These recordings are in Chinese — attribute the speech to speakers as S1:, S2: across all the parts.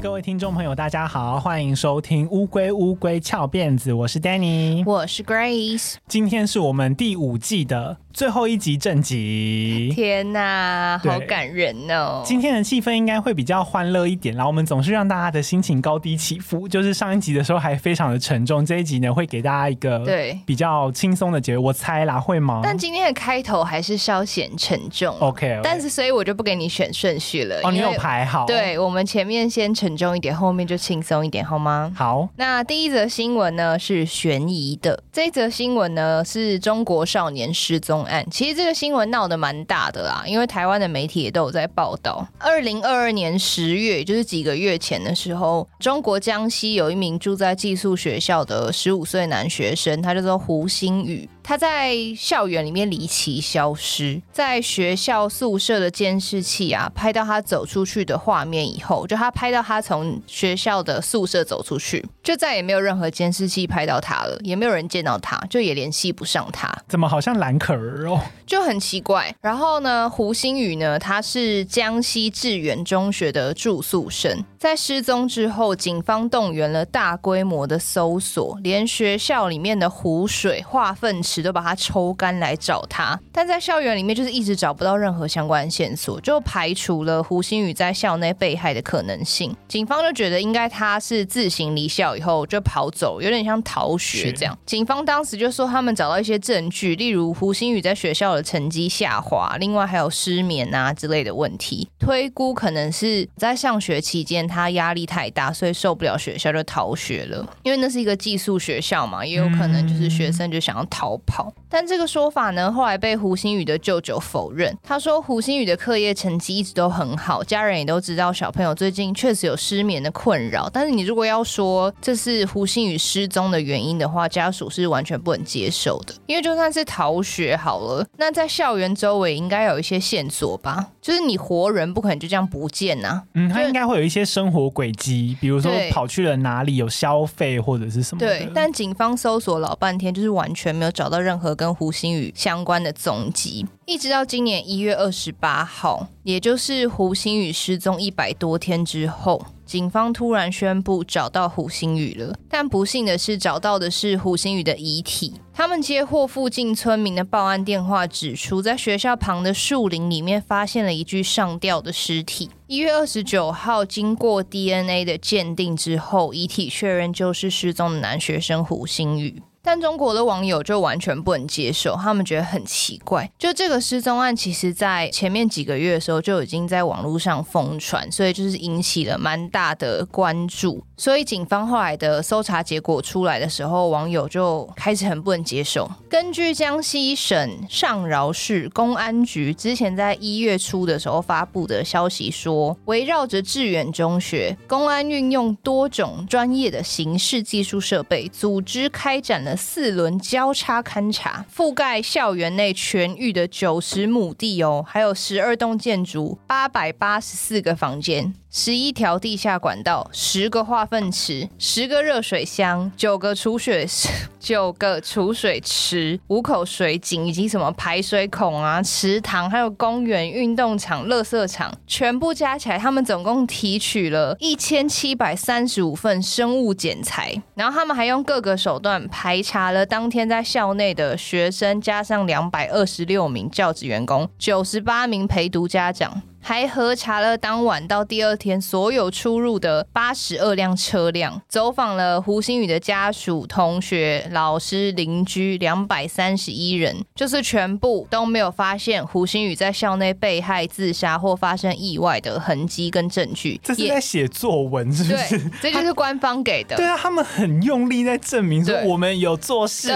S1: 各位听众朋友，大家好，欢迎收听《乌龟乌龟翘辫子》，我是 Danny，
S2: 我是 Grace，
S1: 今天是我们第五季的最后一集正集。
S2: 天哪，好感人哦！
S1: 今天的气氛应该会比较欢乐一点，然后我们总是让大家的心情高低起伏。就是上一集的时候还非常的沉重，这一集呢会给大家一个对比较轻松的结尾，我猜啦，会吗？
S2: 但今天的开头还是稍显沉重。
S1: OK，, okay.
S2: 但是所以我就不给你选顺序了。
S1: 哦，你有排好？
S2: 对，我们前面先沉。沉重一点，后面就轻松一点，好吗？
S1: 好。
S2: 那第一则新闻呢是悬疑的，这一则新闻呢是中国少年失踪案。其实这个新闻闹得蛮大的啦，因为台湾的媒体也都有在报道。二零二二年十月，就是几个月前的时候，中国江西有一名住在寄宿学校的十五岁男学生，他叫做胡星宇。他在校园里面离奇消失，在学校宿舍的监视器啊，拍到他走出去的画面以后，就他拍到他从学校的宿舍走出去，就再也没有任何监视器拍到他了，也没有人见到他，就也联系不上他。
S1: 怎么好像蓝可儿哦？
S2: 就很奇怪。然后呢，胡星宇呢，他是江西致远中学的住宿生，在失踪之后，警方动员了大规模的搜索，连学校里面的湖水、化粪池。都把他抽干来找他，但在校园里面就是一直找不到任何相关线索，就排除了胡鑫宇在校内被害的可能性。警方就觉得应该他是自行离校以后就跑走，有点像逃学这样。警方当时就说他们找到一些证据，例如胡鑫宇在学校的成绩下滑，另外还有失眠啊之类的问题，推估可能是在上学期间他压力太大，所以受不了学校就逃学了。因为那是一个寄宿学校嘛，也有可能就是学生就想要逃跑。跑，但这个说法呢，后来被胡鑫宇的舅舅否认。他说，胡鑫宇的课业成绩一直都很好，家人也都知道小朋友最近确实有失眠的困扰。但是你如果要说这是胡鑫宇失踪的原因的话，家属是完全不能接受的。因为就算是逃学好了，那在校园周围应该有一些线索吧？就是你活人不可能就这样不见呐、啊。
S1: 嗯，他应该会有一些生活轨迹，比如说跑去了哪里，有消费或者是什么。
S2: 对，但警方搜索老半天，就是完全没有找到任何跟胡鑫宇相关的踪迹，一直到今年一月二十八号，也就是胡鑫宇失踪一百多天之后，警方突然宣布找到胡星宇了。但不幸的是，找到的是胡星宇的遗体。他们接获附近村民的报案电话，指出在学校旁的树林里面发现了一具上吊的尸体。一月二十九号，经过 DNA 的鉴定之后，遗体确认就是失踪的男学生胡星宇。但中国的网友就完全不能接受，他们觉得很奇怪。就这个失踪案，其实在前面几个月的时候就已经在网络上疯传，所以就是引起了蛮大的关注。所以警方后来的搜查结果出来的时候，网友就开始很不能接受。根据江西省上饶市公安局之前在一月初的时候发布的消息说，围绕着致远中学，公安运用多种专业的刑事技术设备，组织开展了。四轮交叉勘查，覆盖校园内全域的九十亩地哦，还有十二栋建筑，八百八十四个房间。十一条地下管道，十个化粪池，十个热水箱，九个储水 九个储水池，五口水井以及什么排水孔啊、池塘，还有公园、运动场、垃圾场，全部加起来，他们总共提取了一千七百三十五份生物检材。然后他们还用各个手段排查了当天在校内的学生，加上两百二十六名教职员工，九十八名陪读家长。还核查了当晚到第二天所有出入的八十二辆车辆，走访了胡鑫宇的家属、同学、老师、邻居两百三十一人，就是全部都没有发现胡鑫宇在校内被害、自杀或发生意外的痕迹跟证据。
S1: 这是在写作文，是不是？
S2: 对，这就是官方给的。
S1: 对啊，他们很用力在证明说我们有做事。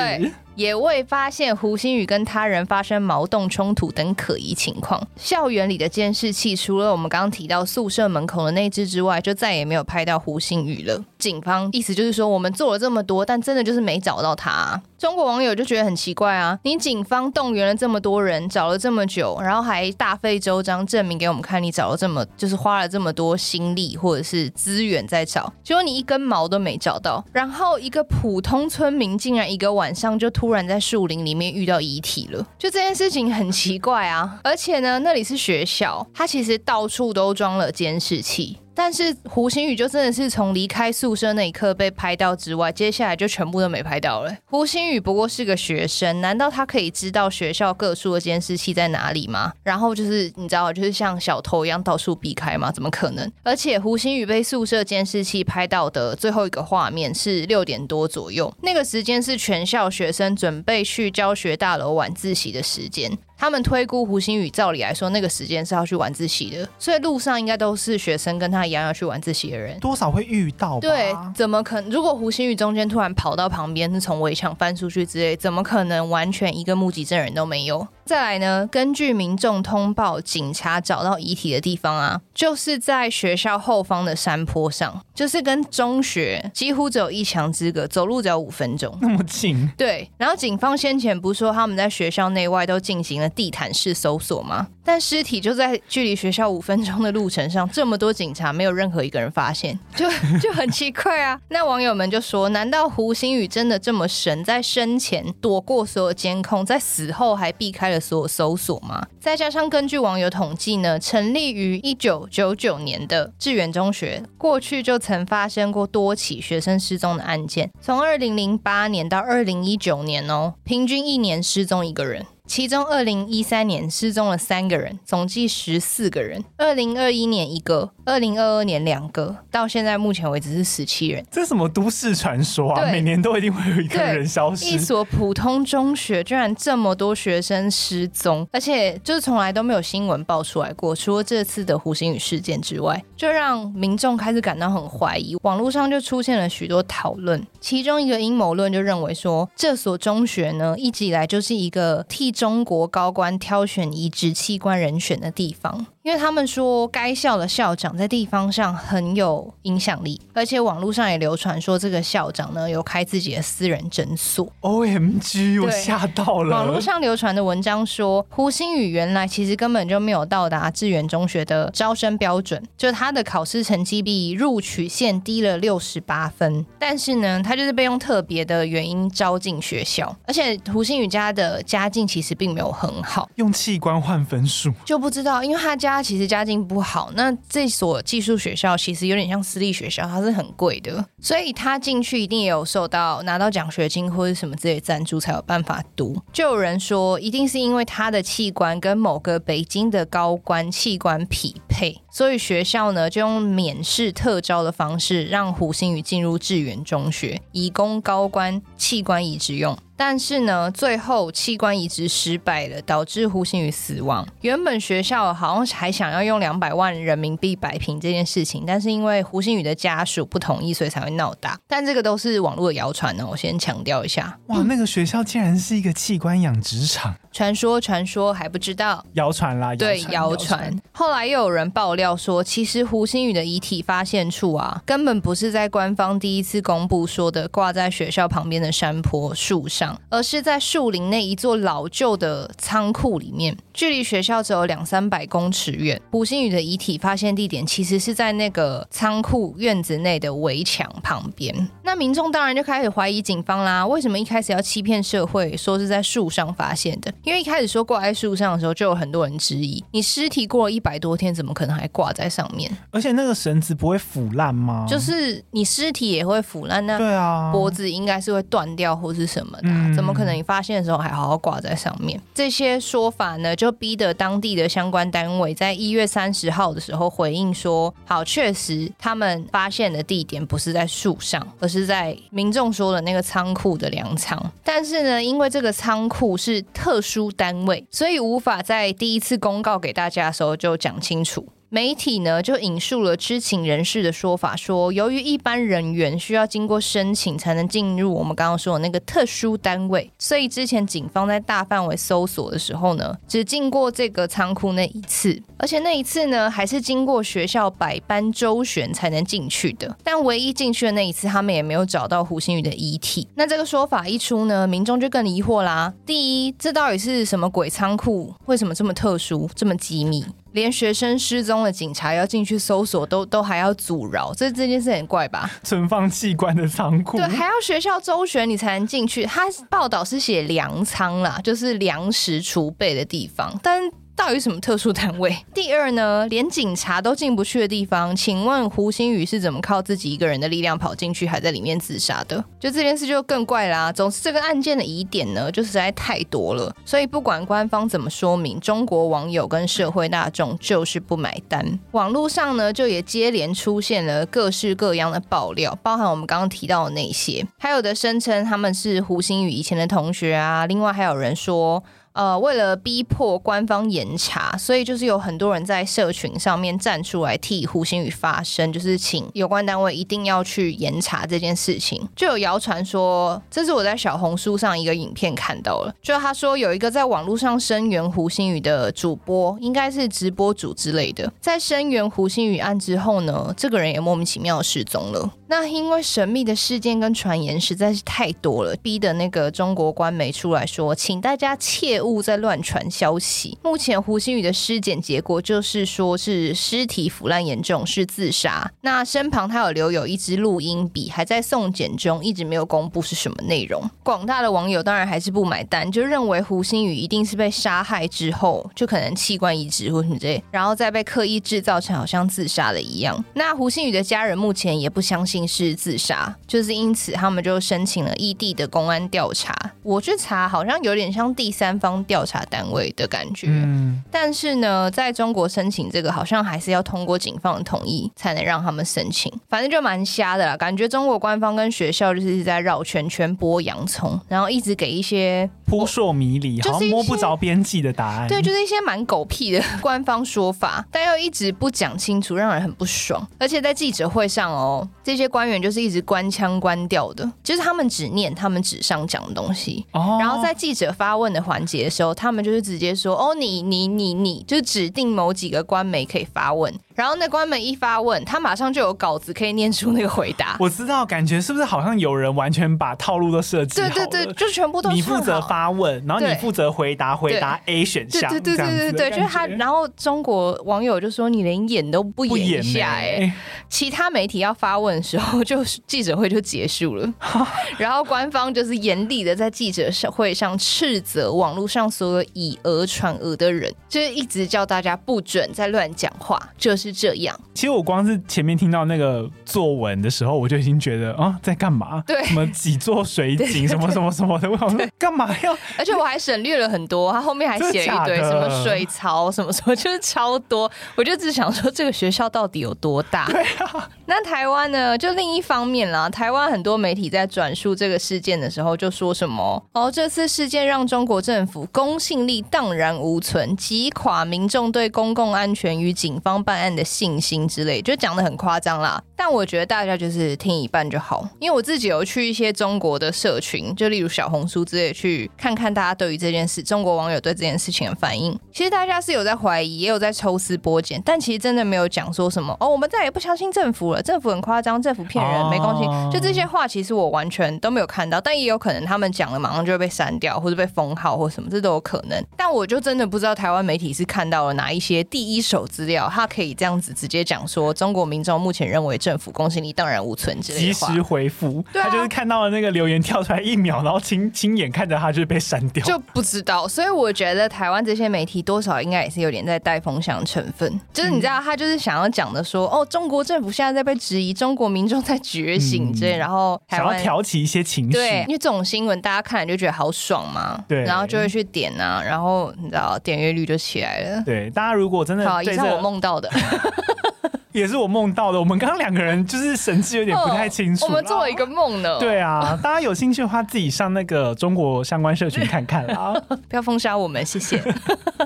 S2: 也未发现胡星宇跟他人发生矛盾冲突等可疑情况。校园里的监视器除了我们刚刚提到宿舍门口的那只之外，就再也没有拍到胡星宇了。警方意思就是说，我们做了这么多，但真的就是没找到他。中国网友就觉得很奇怪啊！你警方动员了这么多人，找了这么久，然后还大费周章证明给我们看，你找了这么，就是花了这么多心力或者是资源在找，结果你一根毛都没找到。然后一个普通村民竟然一个晚上就突然在树林里面遇到遗体了，就这件事情很奇怪啊！而且呢，那里是学校，它其实到处都装了监视器。但是胡星宇就真的是从离开宿舍那一刻被拍到之外，接下来就全部都没拍到了。胡星宇不过是个学生，难道他可以知道学校各处的监视器在哪里吗？然后就是你知道，就是像小偷一样到处避开吗？怎么可能？而且胡星宇被宿舍监视器拍到的最后一个画面是六点多左右，那个时间是全校学生准备去教学大楼晚自习的时间。他们推估胡星宇照理来说，那个时间是要去晚自习的，所以路上应该都是学生跟他一样要去晚自习的人，
S1: 多少会遇到。
S2: 对，怎么可能？如果胡星宇中间突然跑到旁边，是从围墙翻出去之类，怎么可能完全一个目击证人都没有？再来呢？根据民众通报，警察找到遗体的地方啊，就是在学校后方的山坡上，就是跟中学几乎只有一墙之隔，走路只要五分钟，
S1: 那么近。
S2: 对。然后警方先前不是说他们在学校内外都进行了地毯式搜索吗？但尸体就在距离学校五分钟的路程上，这么多警察没有任何一个人发现，就就很奇怪啊。那网友们就说：难道胡星宇真的这么神，在生前躲过所有监控，在死后还避开了所有搜索吗？再加上根据网友统计呢，成立于一九九九年的致远中学，过去就曾发生过多起学生失踪的案件，从二零零八年到二零一九年哦，平均一年失踪一个人。其中，二零一三年失踪了三个人，总计十四个人；二零二一年一个，二零二二年两个，到现在目前为止是十七人。
S1: 这是什么都市传说啊？每年都一定会有一个人消失。
S2: 一所普通中学居然这么多学生失踪，而且就是从来都没有新闻爆出来过，除了这次的胡星宇事件之外，就让民众开始感到很怀疑。网络上就出现了许多讨论，其中一个阴谋论就认为说，这所中学呢，一直以来就是一个替中国高官挑选移植器官人选的地方。因为他们说该校的校长在地方上很有影响力，而且网络上也流传说这个校长呢有开自己的私人诊所。
S1: OMG，我吓到了。
S2: 网络上流传的文章说，胡星宇原来其实根本就没有到达致远中学的招生标准，就他的考试成绩比录取线低了六十八分。但是呢，他就是被用特别的原因招进学校，而且胡星宇家的家境其实并没有很好，
S1: 用器官换分数
S2: 就不知道，因为他家。他其实家境不好，那这所技术学校其实有点像私立学校，它是很贵的，所以他进去一定也有受到拿到奖学金或者什么之类赞助才有办法读。就有人说，一定是因为他的器官跟某个北京的高官器官匹配，所以学校呢就用免试特招的方式让胡星宇进入致远中学，以供高官器官移植用。但是呢，最后器官移植失败了，导致胡星宇死亡。原本学校好像还想要用两百万人民币摆平这件事情，但是因为胡星宇的家属不同意，所以才会闹大。但这个都是网络的谣传呢，我先强调一下。
S1: 哇，那个学校竟然是一个器官养殖场。
S2: 传说，传说还不知道，
S1: 谣传啦，
S2: 对，谣传。后来又有人爆料说，其实胡星宇的遗体发现处啊，根本不是在官方第一次公布说的挂在学校旁边的山坡树上，而是在树林内一座老旧的仓库里面，距离学校只有两三百公尺远。胡星宇的遗体发现地点其实是在那个仓库院子内的围墙旁边。那民众当然就开始怀疑警方啦，为什么一开始要欺骗社会，说是在树上发现的？因为一开始说挂在树上的时候，就有很多人质疑：你尸体过了一百多天，怎么可能还挂在上面？
S1: 而且那个绳子不会腐烂吗？
S2: 就是你尸体也会腐烂，那对啊，脖子应该是会断掉或是什么的，啊，怎么可能你发现的时候还好好挂在上面？嗯、这些说法呢，就逼得当地的相关单位在一月三十号的时候回应说：好，确实他们发现的地点不是在树上，而是在民众说的那个仓库的粮仓。但是呢，因为这个仓库是特殊。单位，所以无法在第一次公告给大家的时候就讲清楚。媒体呢就引述了知情人士的说法，说由于一般人员需要经过申请才能进入我们刚刚说的那个特殊单位，所以之前警方在大范围搜索的时候呢，只进过这个仓库那一次，而且那一次呢还是经过学校百般周旋才能进去的。但唯一进去的那一次，他们也没有找到胡星宇的遗体。那这个说法一出呢，民众就更疑惑啦。第一，这到底是什么鬼仓库？为什么这么特殊，这么机密？连学生失踪的警察要进去搜索都都还要阻挠，这这件事很怪吧？
S1: 存放器官的仓库，
S2: 对，还要学校周旋你才能进去。他报道是写粮仓啦，就是粮食储备的地方，但。到底什么特殊单位？第二呢，连警察都进不去的地方，请问胡星宇是怎么靠自己一个人的力量跑进去，还在里面自杀的？就这件事就更怪啦。总之，这个案件的疑点呢，就实在太多了。所以不管官方怎么说明，中国网友跟社会大众就是不买单。网络上呢，就也接连出现了各式各样的爆料，包含我们刚刚提到的那些，还有的声称他们是胡星宇以前的同学啊。另外还有人说。呃，为了逼迫官方严查，所以就是有很多人在社群上面站出来替胡星宇发声，就是请有关单位一定要去严查这件事情。就有谣传说，这是我在小红书上一个影片看到了，就他说有一个在网络上声援胡星宇的主播，应该是直播主之类的，在声援胡星宇案之后呢，这个人也莫名其妙失踪了。那因为神秘的事件跟传言实在是太多了，逼得那个中国官媒出来说，请大家切。误在乱传消息。目前胡星宇的尸检结果就是说是尸体腐烂严重，是自杀。那身旁他有留有一支录音笔，还在送检中，一直没有公布是什么内容。广大的网友当然还是不买单，就认为胡星宇一定是被杀害之后，就可能器官移植或什么之类，然后再被刻意制造成好像自杀的一样。那胡星宇的家人目前也不相信是自杀，就是因此他们就申请了异地的公安调查。我去查，好像有点像第三方。调查单位的感觉，嗯，但是呢，在中国申请这个好像还是要通过警方的同意才能让他们申请，反正就蛮瞎的啦。感觉中国官方跟学校就是一直在绕圈圈剥洋葱，然后一直给一些
S1: 扑朔迷离，好像摸不着边际的答案。
S2: 对，就是一些蛮狗屁的 官方说法，但又一直不讲清楚，让人很不爽。而且在记者会上哦，这些官员就是一直官腔官调的，就是他们只念他们纸上讲的东西，哦，然后在记者发问的环节的。时候，他们就是直接说：“哦，你你你你，就指定某几个官媒可以发问。”然后那官们一发问，他马上就有稿子可以念出那个回答。
S1: 我知道，感觉是不是好像有人完全把套路都设计好了？
S2: 对对对，就全部都
S1: 你负责发问，然后你负责回答，回答 A 选项。
S2: 对对对对对对，就是他。然后中国网友就说：“你连演都不演一下，哎。”其他媒体要发问的时候，就记者会就结束了。然后官方就是严厉的在记者会上斥责网络上所有以讹传讹的人，就是一直叫大家不准再乱讲话，就是。是这样。
S1: 其实我光是前面听到那个作文的时候，我就已经觉得啊，在干嘛？
S2: 对，
S1: 什么几座水井，什么什么什么的，我想说干嘛要？
S2: 而且我还省略了很多，他后面还写了一堆什么水槽，什么什么，就是超多。我就只想说，这个学校到底有多大？
S1: 对啊。
S2: 那台湾呢？就另一方面啦，台湾很多媒体在转述这个事件的时候，就说什么哦，这次事件让中国政府公信力荡然无存，击垮民众对公共安全与警方办案的信心之类，就讲的很夸张啦。但我觉得大家就是听一半就好，因为我自己有去一些中国的社群，就例如小红书之类，去看看大家对于这件事，中国网友对这件事情的反应。其实大家是有在怀疑，也有在抽丝剥茧，但其实真的没有讲说什么哦，我们再也不相信政府了，政府很夸张，政府骗人，哦、没关系。就这些话，其实我完全都没有看到，但也有可能他们讲了，马上就会被删掉，或者被封号或什么，这都有可能。但我就真的不知道台湾媒体是看到了哪一些第一手资料，他可以这样子直接讲说，中国民众目前认为政府公信力荡然无存之类的，
S1: 及时回复，
S2: 对啊、
S1: 他就是看到了那个留言跳出来一秒，然后亲亲眼看着他就被删掉，
S2: 就不知道。所以我觉得台湾这些媒体多少应该也是有点在带风向成分，就是你知道，他就是想要讲的说，哦，中国政府现在在被质疑，中国民众在觉醒之类，嗯、然后
S1: 想要挑起一些情绪，
S2: 对，因为这种新闻大家看了就觉得好爽嘛，对，然后就会去点啊，然后你知道点阅率就起来了。
S1: 对，大家如果真的
S2: 好，以上我梦到的。
S1: 也是我梦到的。我们刚刚两个人就是神志有点不太清楚。
S2: 哦、我们做了一个梦呢。
S1: 对啊，大家有兴趣的话，自己上那个中国相关社群看看啦。
S2: 不要封杀我们，谢谢。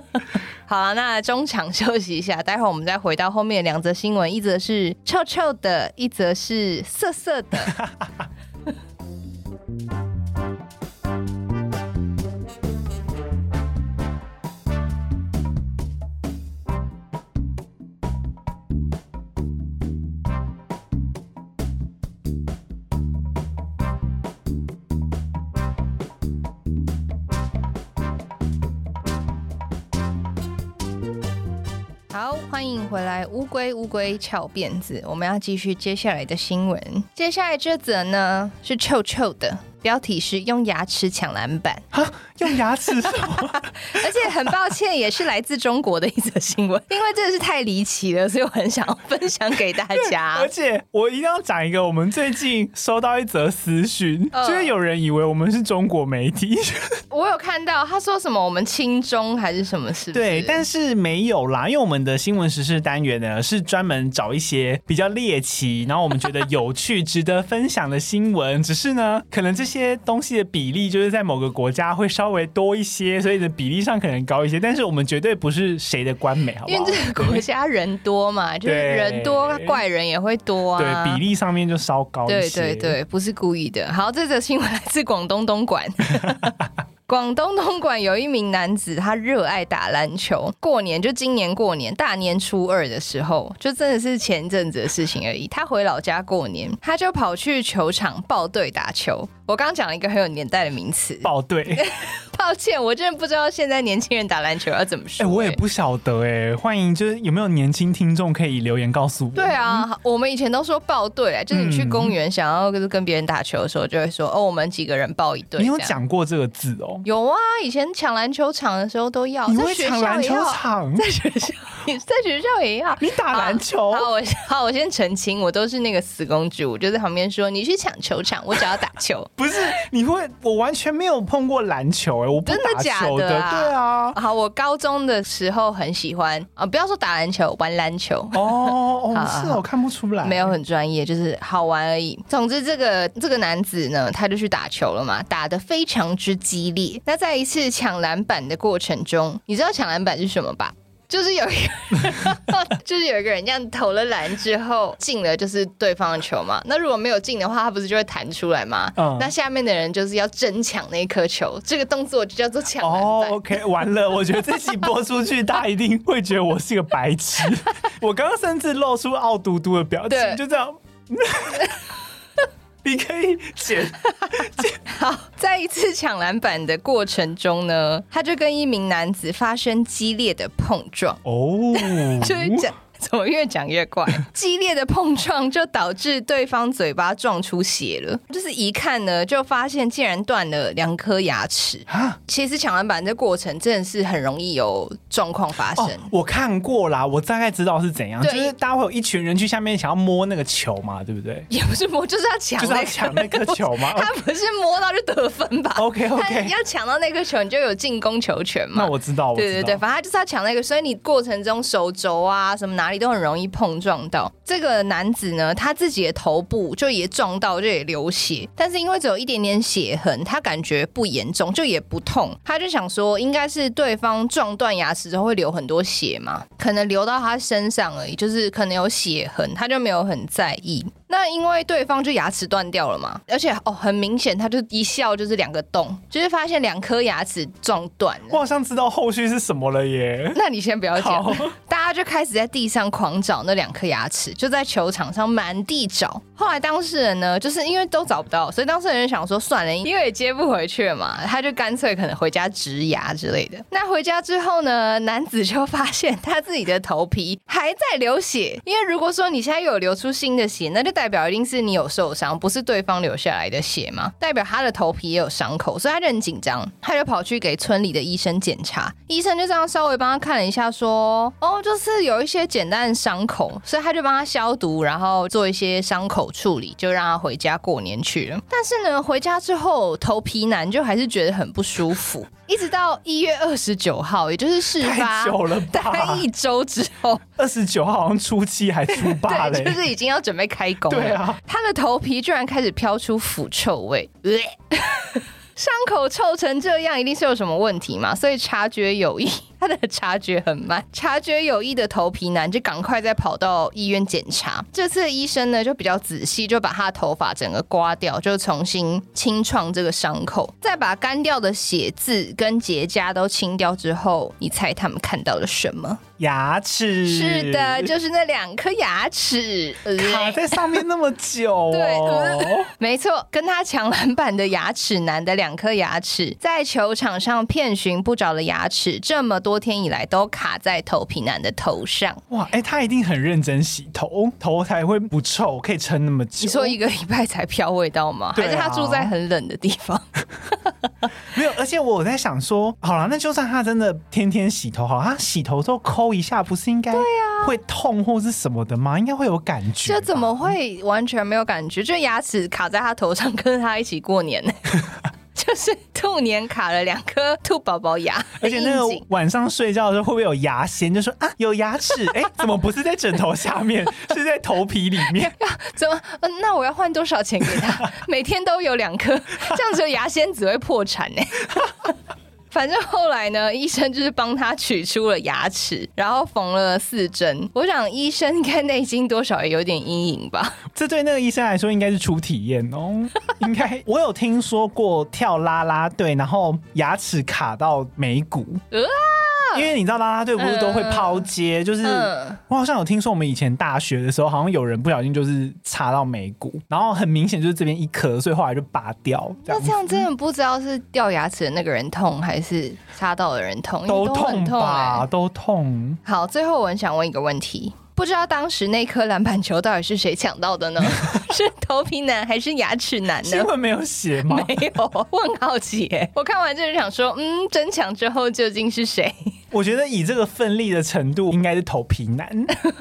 S2: 好了，那中场休息一下，待会儿我们再回到后面两则新闻，一则是臭臭的，一则是色色的。欢迎回来。乌龟乌龟翘辫子，我们要继续接下来的新闻。接下来这则呢是臭臭的，标题是用牙齿抢篮板。
S1: 啊，用牙齿，
S2: 而且很抱歉，也是来自中国的一则新闻，因为真的是太离奇了，所以我很想要分享给大家。
S1: 而且我一定要讲一个，我们最近收到一则私讯，呃、就是有人以为我们是中国媒体，
S2: 我有看到他说什么我们亲中还是什么事，
S1: 对，但是没有啦，因为我们的新闻时事单元呢是专门找一些比较猎奇，然后我们觉得有趣、值得分享的新闻，只是呢，可能这些东西的比例就是在某个国家会稍微多一些，所以的比例上可能高一些，但是我们绝对不是谁的官媒，好不好？
S2: 因为这个国家人多嘛，就是人多，怪人也会多啊，
S1: 对，比例上面就稍高一些，
S2: 对对对，不是故意的。好，这则新闻来自广东东莞。广东东莞有一名男子，他热爱打篮球。过年就今年过年大年初二的时候，就真的是前阵子的事情而已。他回老家过年，他就跑去球场报队打球。我刚刚讲了一个很有年代的名词，
S1: 报队。
S2: 抱歉，我真的不知道现在年轻人打篮球要怎么说。
S1: 哎、欸，我也不晓得哎。欢迎，就是有没有年轻听众可以留言告诉我？
S2: 对啊，我们以前都说报队啊，就是你去公园想要跟跟别人打球的时候，就会说、嗯、哦，我们几个人报一队。
S1: 你有讲过这个字哦？
S2: 有啊，以前抢篮球场的时候都要。
S1: 你会抢篮球场？
S2: 在学校，你在学校也要。
S1: 你打篮球？
S2: 好，我好，我先澄清，我都是那个死公主，我就在旁边说，你去抢球场，我只要打球。
S1: 不是，你会，我完全没有碰过篮球哎，我不打球的。真的假的啊？对啊。
S2: 好，我高中的时候很喜欢啊，不要说打篮球，玩篮球。
S1: 哦 哦，是哦，看不出来，
S2: 没有很专业，就是好玩而已。总之，这个这个男子呢，他就去打球了嘛，打得非常之激烈。那在一次抢篮板的过程中，你知道抢篮板是什么吧？就是有一个，就是有一个人这样投了篮之后进了，就是对方的球嘛。那如果没有进的话，他不是就会弹出来吗？嗯。那下面的人就是要争抢那颗球，这个动作就叫做抢篮。
S1: 哦，OK，完了，我觉得这期播出去，大家一定会觉得我是个白痴。我刚刚甚至露出傲嘟嘟的表情，就这样。你可以捡。
S2: 好，在一次抢篮板的过程中呢，他就跟一名男子发生激烈的碰撞。哦，就是讲。怎么越讲越怪？激烈的碰撞就导致对方嘴巴撞出血了，就是一看呢，就发现竟然断了两颗牙齿。其实抢篮板这过程真的是很容易有状况发生。哦，
S1: 我看过啦，我大概知道是怎样，就是大家会有一群人去下面想要摸那个球嘛，对不对？
S2: 也不是摸，就是要抢，
S1: 就是要抢那颗球嘛。
S2: 他不是摸到就得分吧
S1: ？OK OK，
S2: 要抢到那颗球，你就有进攻球权嘛。
S1: 那我知道，
S2: 对对对，反正他就是要抢那个，所以你过程中手肘啊什么哪里都很容易碰撞到。这个男子呢，他自己的头部就也撞到，就也流血，但是因为只有一点点血痕，他感觉不严重，就也不痛。他就想说，应该是对方撞断牙齿之后会流很多血嘛，可能流到他身上而已，就是可能有血痕，他就没有很在意。那因为对方就牙齿断掉了嘛，而且哦，很明显，他就一笑就是两个洞，就是发现两颗牙齿撞断了。
S1: 我好像知道后续是什么了耶。
S2: 那你先不要讲，好 大家就开始在地上狂找那两颗牙齿，就在球场上满地找。后来当事人呢，就是因为都找不到，所以当事人就想说算了，因为也接不回去了嘛，他就干脆可能回家植牙之类的。那回家之后呢，男子就发现他自己的头皮还在流血，因为如果说你现在又有流出新的血，那就。代表一定是你有受伤，不是对方流下来的血嘛？代表他的头皮也有伤口，所以他很紧张，他就跑去给村里的医生检查。医生就这样稍微帮他看了一下，说：“哦，就是有一些简单的伤口，所以他就帮他消毒，然后做一些伤口处理，就让他回家过年去了。但是呢，回家之后头皮男就还是觉得很不舒服。”一直到一月二十九号，也就是事发大概一周之后，
S1: 二十九号好像初七还初八 嘞，
S2: 就是已经要准备开工了。对啊，他的头皮居然开始飘出腐臭味。伤口臭成这样，一定是有什么问题嘛？所以察觉有异，他的察觉很慢。察觉有异的头皮男就赶快再跑到医院检查。这次的医生呢就比较仔细，就把他的头发整个刮掉，就重新清创这个伤口，再把干掉的血渍跟结痂都清掉之后，你猜他们看到了什么？
S1: 牙齿。
S2: 是的，就是那两颗牙齿
S1: 卡在上面那么久哦。
S2: 对，呃、没错，跟他抢篮板的牙齿男的两颗牙齿，在球场上遍寻不着的牙齿，这么多天以来都卡在头皮男的头上。
S1: 哇，哎、欸，他一定很认真洗头，头才会不臭，可以撑那么久。
S2: 你说一个礼拜才飘味道吗？还是他住在很冷的地方？
S1: 没有，而且我在想说，好了，那就算他真的天天洗头，好，他洗头之后抠一下，不是应该对呀会痛或是什么的吗？应该会有感觉。
S2: 这怎么会完全没有感觉？就牙齿卡在他头上，跟他一起过年呢？就是兔年卡了两颗兔宝宝牙，
S1: 而且那个晚上睡觉的时候会不会有牙仙？就说啊，有牙齿，哎、欸，怎么不是在枕头下面，是在头皮里面？
S2: 啊、怎么？嗯，那我要换多少钱给他？每天都有两颗，这样子牙仙只会破产呢。反正后来呢，医生就是帮他取出了牙齿，然后缝了四针。我想医生应该内心多少也有点阴影吧。
S1: 这对那个医生来说应该是初体验哦。应该我有听说过跳啦啦队，然后牙齿卡到眉骨。呃因为你知道啦啦队不是都会抛接，就是我好像有听说，我们以前大学的时候，好像有人不小心就是插到眉骨，然后很明显就是这边一颗，所以后来就拔掉。
S2: 这那这样真的不知道是掉牙齿的那个人痛，还是插到的人痛？
S1: 都痛吧，
S2: 都痛欸，
S1: 都痛。
S2: 好，最后我很想问一个问题。不知道当时那颗篮板球到底是谁抢到的呢？是头皮男还是牙齿男呢？
S1: 新闻没有写吗？
S2: 没有，我很好奇。我看完就是想说，嗯，争抢之后究竟是谁？
S1: 我觉得以这个奋力的程度，应该是头皮男。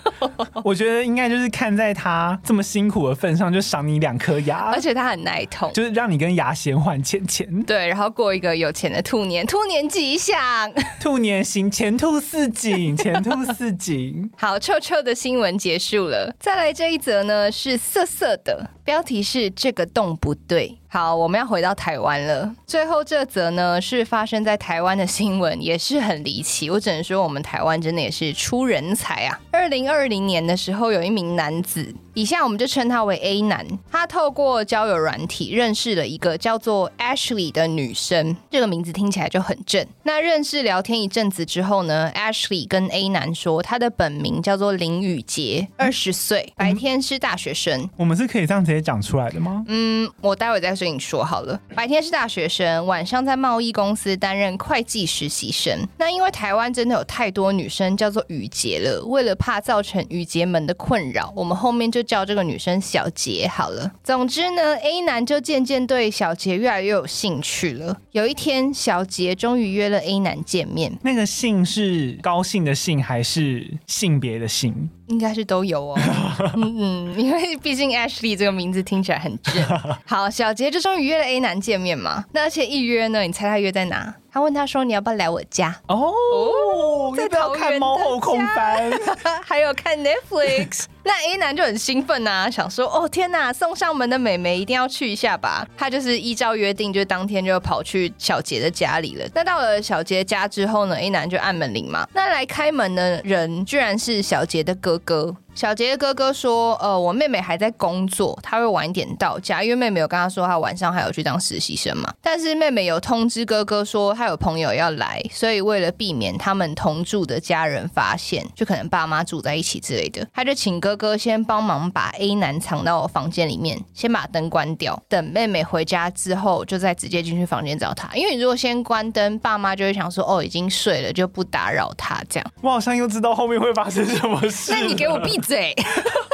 S1: 我觉得应该就是看在他这么辛苦的份上，就赏你两颗牙，
S2: 而且他很耐痛，
S1: 就是让你跟牙仙换钱钱。
S2: 对，然后过一个有钱的兔年，兔年吉祥，
S1: 兔年行前兔似锦，前兔似锦。
S2: 好，臭臭的新闻结束了，再来这一则呢是色色的，标题是这个洞不对。好，我们要回到台湾了。最后这则呢是发生在台湾的新闻，也是很离奇。我只能说，我们台湾真的也是出人才啊！二零二零年的时候，有一名男子，以下我们就称他为 A 男，他透过交友软体认识了一个叫做 Ashley 的女生，这个名字听起来就很正。那认识聊天一阵子之后呢，Ashley 跟 A 男说，他的本名叫做林宇杰，二十岁，白天是大学生。
S1: 嗯，我们是可以这样直接讲出来的吗？
S2: 嗯，我待会再。跟你说好了，白天是大学生，晚上在贸易公司担任会计实习生。那因为台湾真的有太多女生叫做雨洁了，为了怕造成雨洁们的困扰，我们后面就叫这个女生小杰好了。总之呢，A 男就渐渐对小杰越来越有兴趣了。有一天，小杰终于约了 A 男见面。
S1: 那个姓是高兴的兴还是性别的性？
S2: 应该是都有哦，嗯嗯，因为毕竟 Ashley 这个名字听起来很正。好，小杰就终于约了 A 男见面嘛，那而且一约呢，你猜他约在哪？他问他说：“你要不要来我家？”哦，
S1: 在桃园看猫后空翻，
S2: 还有看 Netflix。那 A 男就很兴奋呐、啊，想说：“哦天哪，送上门的美眉一定要去一下吧。”他就是依照约定，就当天就跑去小杰的家里了。那到了小杰家之后呢，A 男就按门铃嘛。那来开门的人居然是小杰的哥哥。小杰的哥哥说：“呃，我妹妹还在工作，她会晚一点到家，因为妹妹有跟他说她晚上还有去当实习生嘛。但是妹妹有通知哥哥说她有朋友要来，所以为了避免他们同住的家人发现，就可能爸妈住在一起之类的，他就请哥哥先帮忙把 A 男藏到我房间里面，先把灯关掉，等妹妹回家之后，就再直接进去房间找他。因为你如果先关灯，爸妈就会想说哦，已经睡了，就不打扰他这样。
S1: 我好像又知道后面会发生什么事。
S2: 那你给我闭嘴。”对，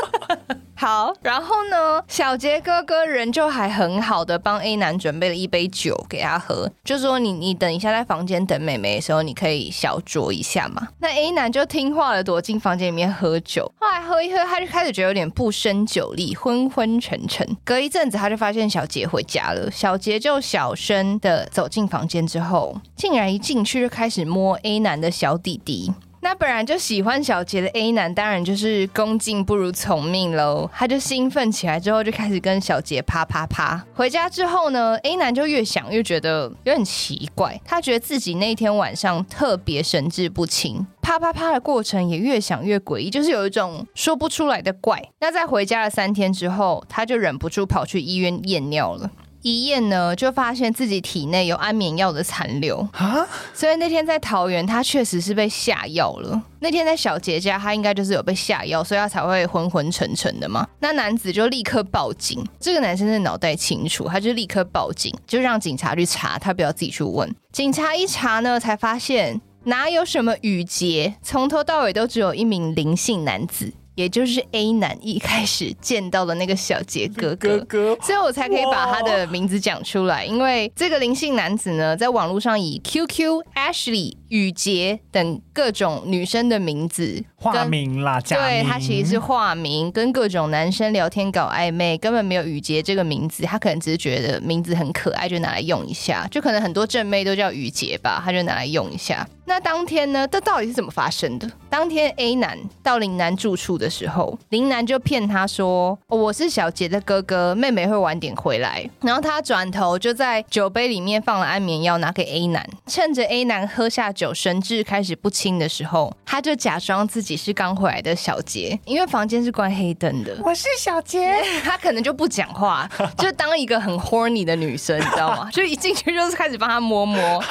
S2: 好，然后呢，小杰哥哥人就还很好的帮 A 男准备了一杯酒给他喝，就说你你等一下在房间等妹妹的时候，你可以小酌一下嘛。那 A 男就听话了，躲进房间里面喝酒。后来喝一喝，他就开始觉得有点不胜酒力，昏昏沉沉。隔一阵子，他就发现小杰回家了，小杰就小声的走进房间之后，竟然一进去就开始摸 A 男的小弟弟。那本来就喜欢小杰的 A 男，当然就是恭敬不如从命喽。他就兴奋起来之后，就开始跟小杰啪啪啪。回家之后呢，A 男就越想越觉得有点奇怪，他觉得自己那天晚上特别神志不清，啪啪啪的过程也越想越诡异，就是有一种说不出来的怪。那在回家了三天之后，他就忍不住跑去医院验尿了。一验呢，就发现自己体内有安眠药的残留
S1: 啊。
S2: 所以那天在桃园，他确实是被下药了。那天在小杰家，他应该就是有被下药，所以他才会昏昏沉沉的嘛。那男子就立刻报警。这个男生的脑袋清楚，他就立刻报警，就让警察去查，他不要自己去问。警察一查呢，才发现哪有什么雨杰，从头到尾都只有一名林姓男子。也就是 A 男一开始见到的那个小杰哥哥，哥哥，所以我才可以把他的名字讲出来。因为这个灵性男子呢，在网络上以 QQ、Ashley、宇杰等各种女生的名字
S1: 化名啦。
S2: 对，他其实是化名，跟各种男生聊天搞暧昧，根本没有雨杰这个名字。他可能只是觉得名字很可爱，就拿来用一下。就可能很多正妹都叫雨杰吧，他就拿来用一下。那当天呢，这到底是怎么发生的？当天 A 男到林楠住处的时候，林楠就骗他说：“哦，我是小杰的哥哥，妹妹会晚点回来。”然后他转头就在酒杯里面放了安眠药，拿给 A 男。趁着 A 男喝下酒，神志开始不清的时候，他就假装自己是刚回来的小杰，因为房间是关黑灯的。
S1: 我是小杰，
S2: 他可能就不讲话，就当一个很 horny 的女生，你知道吗？就一进去就是开始帮他摸摸。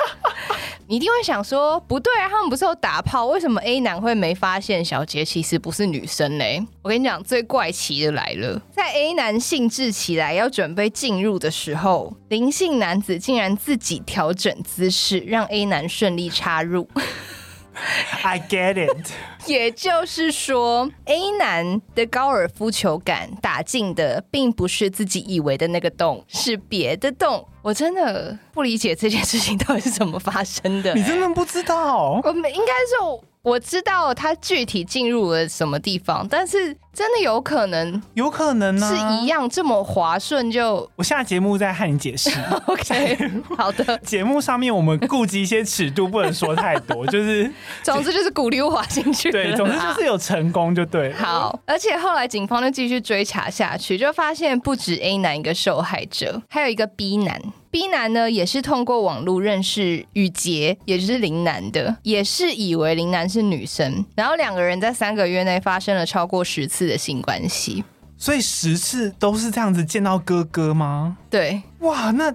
S2: 你一定会想说，不对啊，他们不是有打炮，为什么 A 男会没发现小杰其实不是女生嘞？我跟你讲，最怪奇的来了，在 A 男兴致起来要准备进入的时候，林姓男子竟然自己调整姿势，让 A 男顺利插入。
S1: I get it，
S2: 也就是说，A 男的高尔夫球杆打进的并不是自己以为的那个洞，是别的洞。我真的不理解这件事情到底是怎么发生的，欸。
S1: 你真的不知道？
S2: 我们应该说。我知道他具体进入了什么地方，但是真的有可能，
S1: 有可能呢，
S2: 是一样这么滑顺就。
S1: 我下节目再和你解释。
S2: OK，好的。
S1: 节目上面我们顾及一些尺度，不能说太多，就是
S2: 总之就是鼓励我滑进去。
S1: 对，总之就是有成功就对。
S2: 好，而且后来警方就继续追查下去，就发现不止 A 男一个受害者，还有一个 B 男。B 男呢，也是通过网络认识雨杰，也就是林楠的，也是以为林楠是女生，然后两个人在三个月内发生了超过十次的性关系，
S1: 所以十次都是这样子见到哥哥吗？
S2: 对，
S1: 哇，那。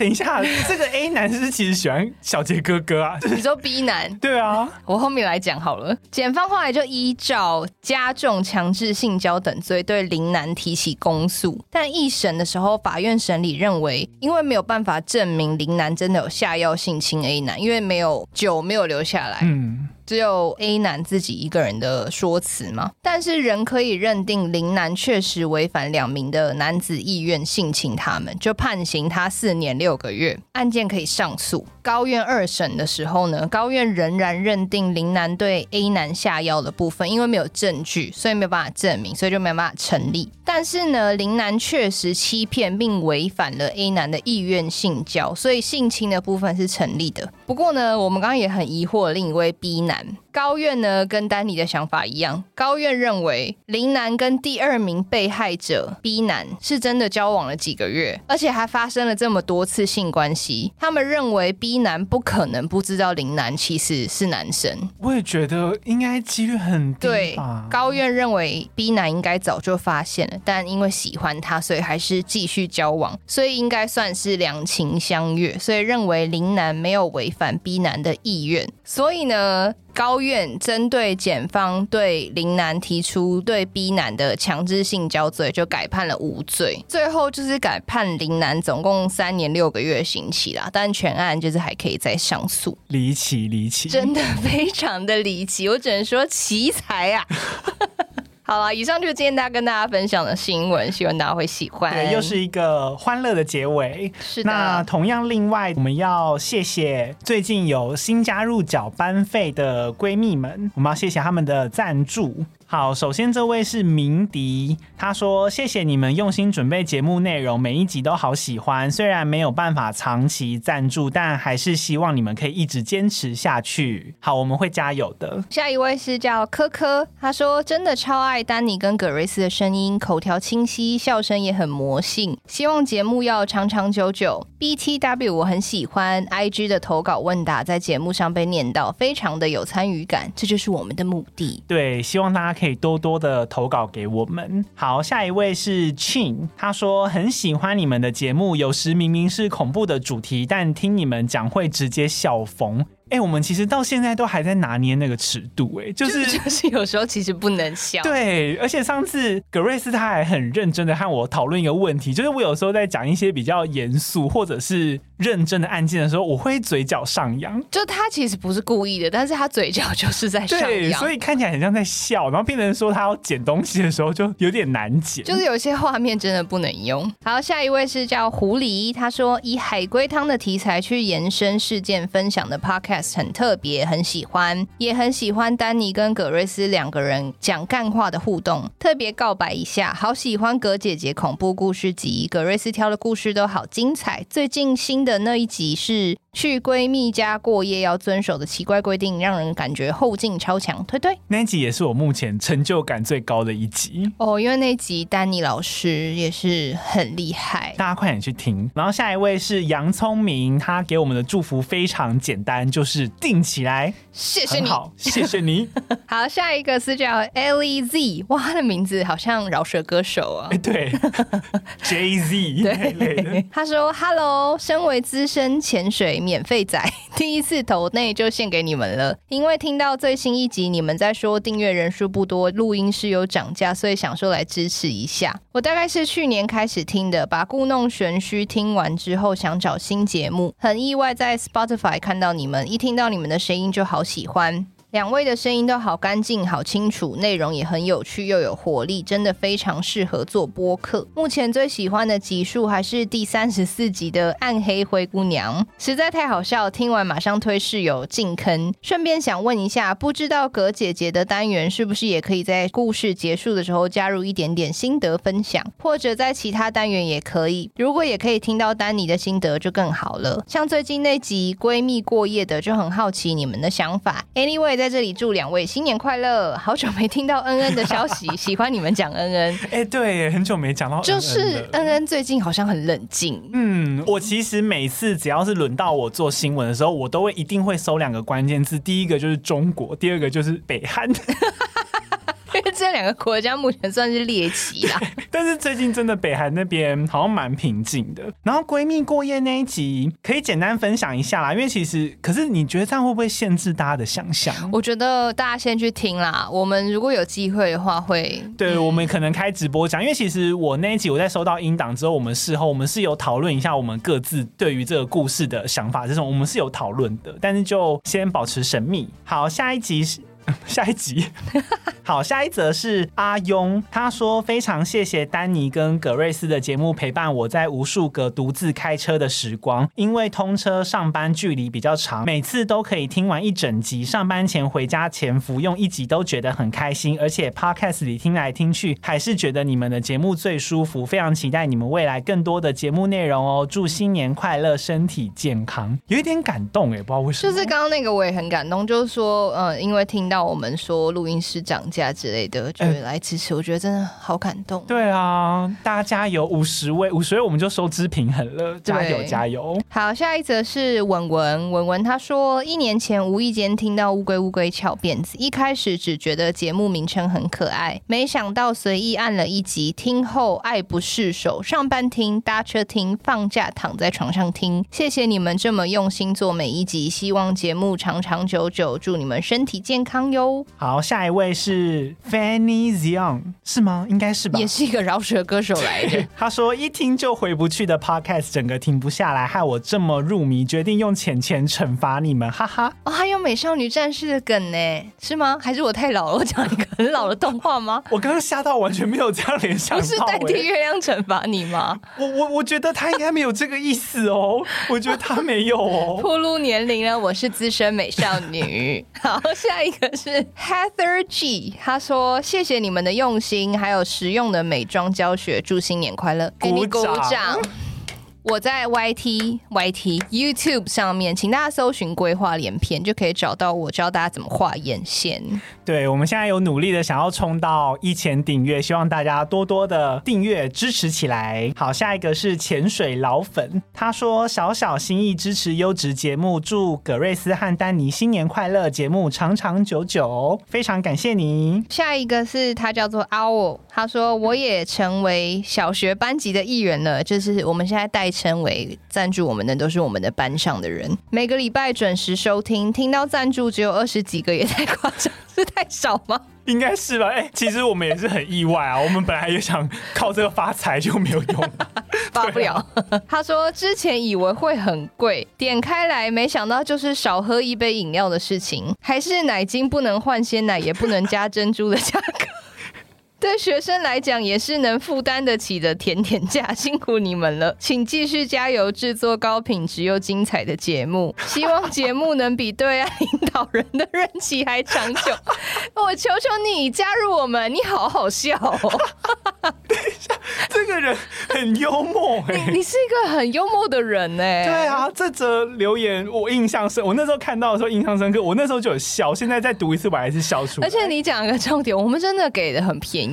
S1: 等一下，这个 A 男是其实喜欢小杰哥哥啊？
S2: 你说 B 男？
S1: 对啊，
S2: 我后面来讲好了。检方后来就依照加重强制性交等罪对林男提起公诉，但一审的时候，法院审理认为，因为没有办法证明林男真的有下药性侵 A 男，因为没有酒没有留下来。嗯。只有 A 男自己一个人的说辞吗，但是仍可以认定林男确实违反两名的男子意愿性侵他们，就判刑他四年六个月，案件可以上诉。高院二审的时候呢，高院仍然认定林楠对 A 男下药的部分，因为没有证据，所以没有办法证明，所以就没有办法成立。但是呢，林楠确实欺骗并违反了 A 男的意愿性交，所以性侵的部分是成立的。不过呢，我们刚刚也很疑惑另一位 B 男。高院呢，跟丹尼的想法一样，高院认为林南跟第二名被害者 B 男是真的交往了几个月，而且还发生了这么多次性关系。他们认为 B 男不可能不知道林南其实是男生。
S1: 我也觉得应该几率很低。
S2: 对，高院认为 B 男应该早就发现了，但因为喜欢他，所以还是继续交往，所以应该算是两情相悦，所以认为林南没有违反 B 男的意愿。所以呢，高院针对检方对林男提出对 B 男的强制性交罪，就改判了无罪。最后就是改判林男总共三年六个月刑期啦，但全案就是还可以再上诉。
S1: 离奇离奇，
S2: 真的非常的离奇，我只能说奇才啊！好了，以上就是今天大家跟大家分享的新闻，希望大家会喜欢。
S1: 对，又是一个欢乐的结尾。
S2: 是的。
S1: 那同样，另外我们要谢谢最近有新加入缴班费的闺蜜们，我们要谢谢他们的赞助。好，首先这位是明迪，他说谢谢你们用心准备节目内容，每一集都好喜欢。虽然没有办法长期赞助，但还是希望你们可以一直坚持下去。好，我们会加油的。
S2: 下一位是叫科科，他说真的超爱丹尼跟葛瑞斯的声音，口条清晰，笑声也很魔性。希望节目要长长久久。BTW 我很喜欢，IG 的投稿问答在节目上被念到，非常的有参与感，这就是我们的目的。
S1: 对，希望大家。可以多多的投稿给我们。好，下一位是 Chin，他说很喜欢你们的节目，有时明明是恐怖的主题，但听你们讲会直接笑疯。哎、欸，我们其实到现在都还在拿捏那个尺度，哎，就是
S2: 就，是有时候其实不能笑。
S1: 对，而且上次格瑞斯他还很认真的和我讨论一个问题，就是我有时候在讲一些比较严肃或者是认真的案件的时候，我会嘴角上扬。
S2: 就他其实不是故意的，但是他嘴角就是在上扬，
S1: 对，所以看起来很像在笑，然后变成说他要捡东西的时候就有点难捡，
S2: 就是有些画面真的不能用。好，下一位是叫狐狸，他说以海龟汤的题材去延伸事件分享的 podcast 很特别。很喜欢，也很喜欢丹尼跟葛瑞斯两个人讲干话的互动。特别告白一下，好喜欢葛姐姐恐怖故事集，葛瑞斯挑的故事都好精彩。最近新的那一集是。去闺蜜家过夜要遵守的奇怪规定，让人感觉后劲超强。推推，
S1: 那一集也是我目前成就感最高的一集。
S2: 哦，因为那一集丹尼老师也是很厉害，
S1: 大家快点去听。然后下一位是杨聪明，他给我们的祝福非常简单，就是定起来，
S2: 谢谢你，
S1: 好，谢谢你。
S2: 好，下一个是叫 L E Z，哇，他的名字好像饶舌歌手啊，
S1: 哎，对，Jay Z，
S2: 对，他说，Hello，身为资深潜水。免费仔 第一次投内就献给你们了，因为听到最新一集你们在说订阅人数不多，录音室有涨价，所以想说来支持一下。我大概是去年开始听的，把故弄玄虚听完之后想找新节目，很意外在 Spotify 看到你们，一听到你们的声音就好喜欢。两位的声音都好干净、好清楚，内容也很有趣又有活力，真的非常适合做播客。目前最喜欢的集数还是第三十四集的《暗黑灰姑娘》，实在太好笑，听完马上推室友进坑。顺便想问一下，不知道葛姐姐的单元是不是也可以在故事结束的时候加入一点点心得分享，或者在其他单元也可以。如果也可以听到丹尼的心得就更好了。像最近那集闺蜜过夜的，就很好奇你们的想法。Anyway。在这里祝两位新年快乐！好久没听到恩恩的消息，喜欢你们讲恩恩。
S1: 哎、欸，对，很久没讲到恩恩。
S2: 就是恩恩最近好像很冷静。
S1: 嗯，我其实每次只要是轮到我做新闻的时候，我都会一定会搜两个关键字，第一个就是中国，第二个就是北韩。
S2: 因为这两个国家目前算是猎奇啦，
S1: 但是最近真的北韩那边好像蛮平静的。然后闺蜜过夜那一集可以简单分享一下啦，因为其实可是你觉得这样会不会限制大家的想象？
S2: 我觉得大家先去听啦。我们如果有机会的话会，会
S1: 对、嗯、我们可能开直播讲。因为其实我那一集我在收到音档之后，我们事后我们是有讨论一下我们各自对于这个故事的想法，这种我们是有讨论的，但是就先保持神秘。好，下一集是。下一集，好，下一则是阿庸，他说非常谢谢丹尼跟葛瑞斯的节目陪伴我在无数个独自开车的时光，因为通车上班距离比较长，每次都可以听完一整集，上班前回家前服用一集都觉得很开心，而且 Podcast 里听来听去还是觉得你们的节目最舒服，非常期待你们未来更多的节目内容哦，祝新年快乐，身体健康，有一点感动哎，不知道为什么，
S2: 就是刚刚那个我也很感动，就是说，嗯，因为听到。我们说录音师涨价之类的，就是来支持，我觉得真的好感动。
S1: 对啊，大家加油，五十位，五十位我们就收支平衡了，加油加油。
S2: 好，下一则是文文，文文他说，一年前无意间听到乌龟乌龟翘辫子，一开始只觉得节目名称很可爱，没想到随意按了一集，听后爱不释手，上班听，搭车听，放假躺在床上听。谢谢你们这么用心做每一集，希望节目长长久久，祝你们身体健康哟。
S1: 好，下一位是 Fanny Zion，是吗？应该是吧，
S2: 也是一个饶舌歌手来的。
S1: 他说一听就回不去的 Podcast，整个停不下来，害我这么入迷，决定用钱钱惩罚你们，哈哈。
S2: 哦，还有美少女战士的梗呢，是吗？还是我太老了？我讲一个很老的动画吗？
S1: 我刚刚吓到，完全没有这样联想。
S2: 不是代替月亮惩罚你吗？
S1: 我我我觉得他应该没有这个意思哦，我觉得他没有哦。
S2: 暴露年龄了，我是资深美少女。好，下一个是。Heather G，他说谢谢你们的用心，还有实用的美妆教学，祝新年快乐，给你鼓掌。我在 YT、YT、YouTube 上面，请大家搜寻“规划连篇”，就可以找到我，教大家怎么画眼线。
S1: 对，我们现在有努力的想要冲到一千订阅，希望大家多多的订阅支持起来。好，下一个是潜水老粉，他说：“小小心意支持优质节目，祝葛瑞斯和丹尼新年快乐，节目长长久久。”非常感谢你。
S2: 下一个是他叫做 Owl，他说：“我也成为小学班级的一员了，就是我们现在代称为赞助我们的都是我们的班上的人，每个礼拜准时收听，听到赞助只有二十几个也太夸张，是太少吗？
S1: 应该是吧。哎、欸，其实我们也是很意外啊，我们本来也想靠这个发财，就没有用，
S2: 发不了。啊、他说之前以为会很贵，点开来没想到就是少喝一杯饮料的事情，还是奶精不能换鲜奶，也不能加珍珠的价格。对学生来讲也是能负担得起的甜甜价，辛苦你们了，请继续加油，制作高品质又精彩的节目。希望节目能比对岸领导人的任期还长久。我求求你加入我们，你好好笑哦。
S1: 等一下，这个人很幽默哎，
S2: 你是一个很幽默的人哎。
S1: 对啊，这则留言我印象深，我那时候看到的时候印象深刻，我那时候就有笑，现在再读一次我还是笑出来。
S2: 而且你讲一个重点，我们真的给的很便宜。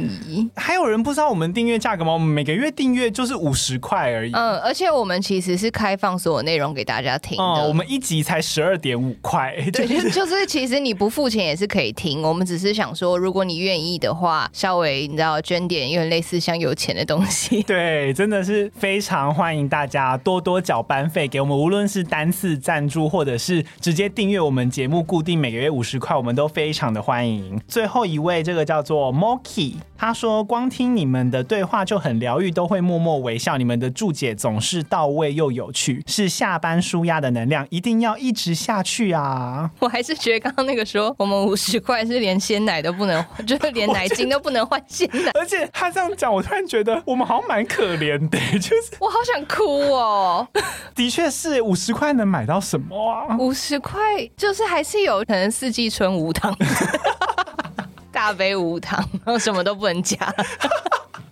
S1: 还有人不知道我们订阅价格吗？我们每个月订阅就是五十块而已。
S2: 嗯，而且我们其实是开放所有内容给大家听的。
S1: 嗯，我们一集才十二点五块。
S2: 对，就是其实你不付钱也是可以听。我们只是想说，如果你愿意的话，稍微你知道捐点，有点类似像有钱的东西。
S1: 对，真的是非常欢迎大家多多缴班费给我们，无论是单次赞助或者是直接订阅我们节目，固定每个月五十块，我们都非常的欢迎。最后一位，这个叫做 Moki。他说：“光听你们的对话就很疗愈，都会默默微笑。你们的注解总是到位又有趣，是下班舒压的能量，一定要一直下去啊！”
S2: 我还是觉得刚刚那个说我们五十块是连鲜奶都不能，就是连奶精都不能换鲜奶。
S1: 而且他这样讲，我突然觉得我们好像蛮可怜的，就是
S2: 我好想哭哦。
S1: 的确是五十块能买到什么啊？
S2: 五十块就是还是有可能四季春无糖。大杯无糖，然后什么都不能加。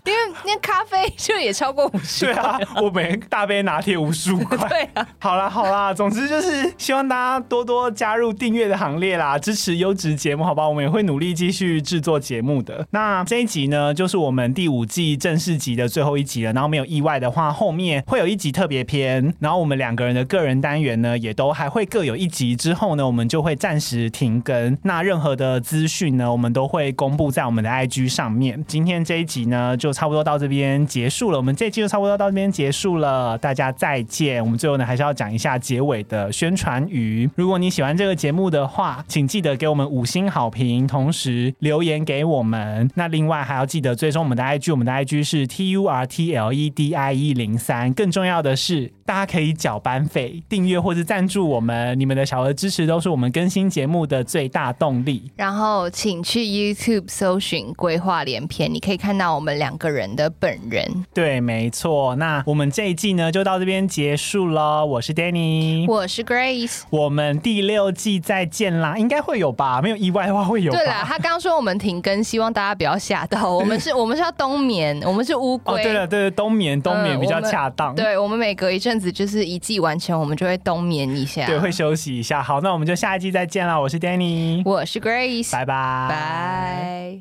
S2: 因为那咖啡就也超过五十。
S1: 对啊，我每大杯拿铁五十五块。
S2: 对啊，
S1: 好啦好啦，总之就是希望大家多多加入订阅的行列啦，支持优质节目，好吧？我们也会努力继续制作节目的。那这一集呢，就是我们第五季正式集的最后一集了。然后没有意外的话，后面会有一集特别篇。然后我们两个人的个人单元呢，也都还会各有一集。之后呢，我们就会暂时停更。那任何的资讯呢，我们都会公布在我们的 IG 上面。今天这一集呢，就。差不多到这边结束了，我们这期就差不多到这边结束了，大家再见。我们最后呢，还是要讲一下结尾的宣传语。如果你喜欢这个节目的话，请记得给我们五星好评，同时留言给我们。那另外还要记得追踪我们的 IG，我们的 IG 是 T U R T L E D I E 零三。更重要的是，大家可以缴班费、订阅或者赞助我们，你们的小额支持都是我们更新节目的最大动力。
S2: 然后，请去 YouTube 搜寻“规划连篇”，你可以看到我们两个。个人的本人，
S1: 对，没错。那我们这一季呢，就到这边结束了。我是 Danny，
S2: 我是 Grace，
S1: 我们第六季再见啦，应该会有吧？没有意外的话会有。
S2: 对啦，他刚说我们停更，希望大家不要吓到。我们是，我们是要冬眠，我们是乌龟。
S1: 哦，对了，对了，冬眠，冬眠比较恰当。
S2: 对，我们每隔一阵子就是一季完成，我们就会冬眠一下，
S1: 对，会休息一下。好，那我们就下一季再见啦。我是 Danny，
S2: 我是 Grace，
S1: 拜拜，
S2: 拜。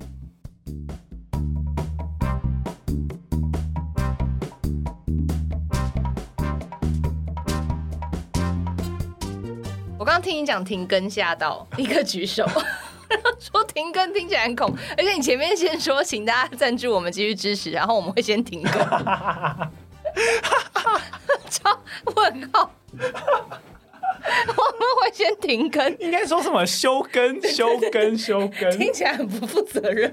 S2: 我刚刚听你讲停更吓到，立刻举手，说停更听起来很恐，而且你前面先说请大家赞助我们继续支持，然后我们会先停更，超问号，我们会先停更，
S1: 应该说什么？休更、休更、休更，
S2: 听起来很不负责任。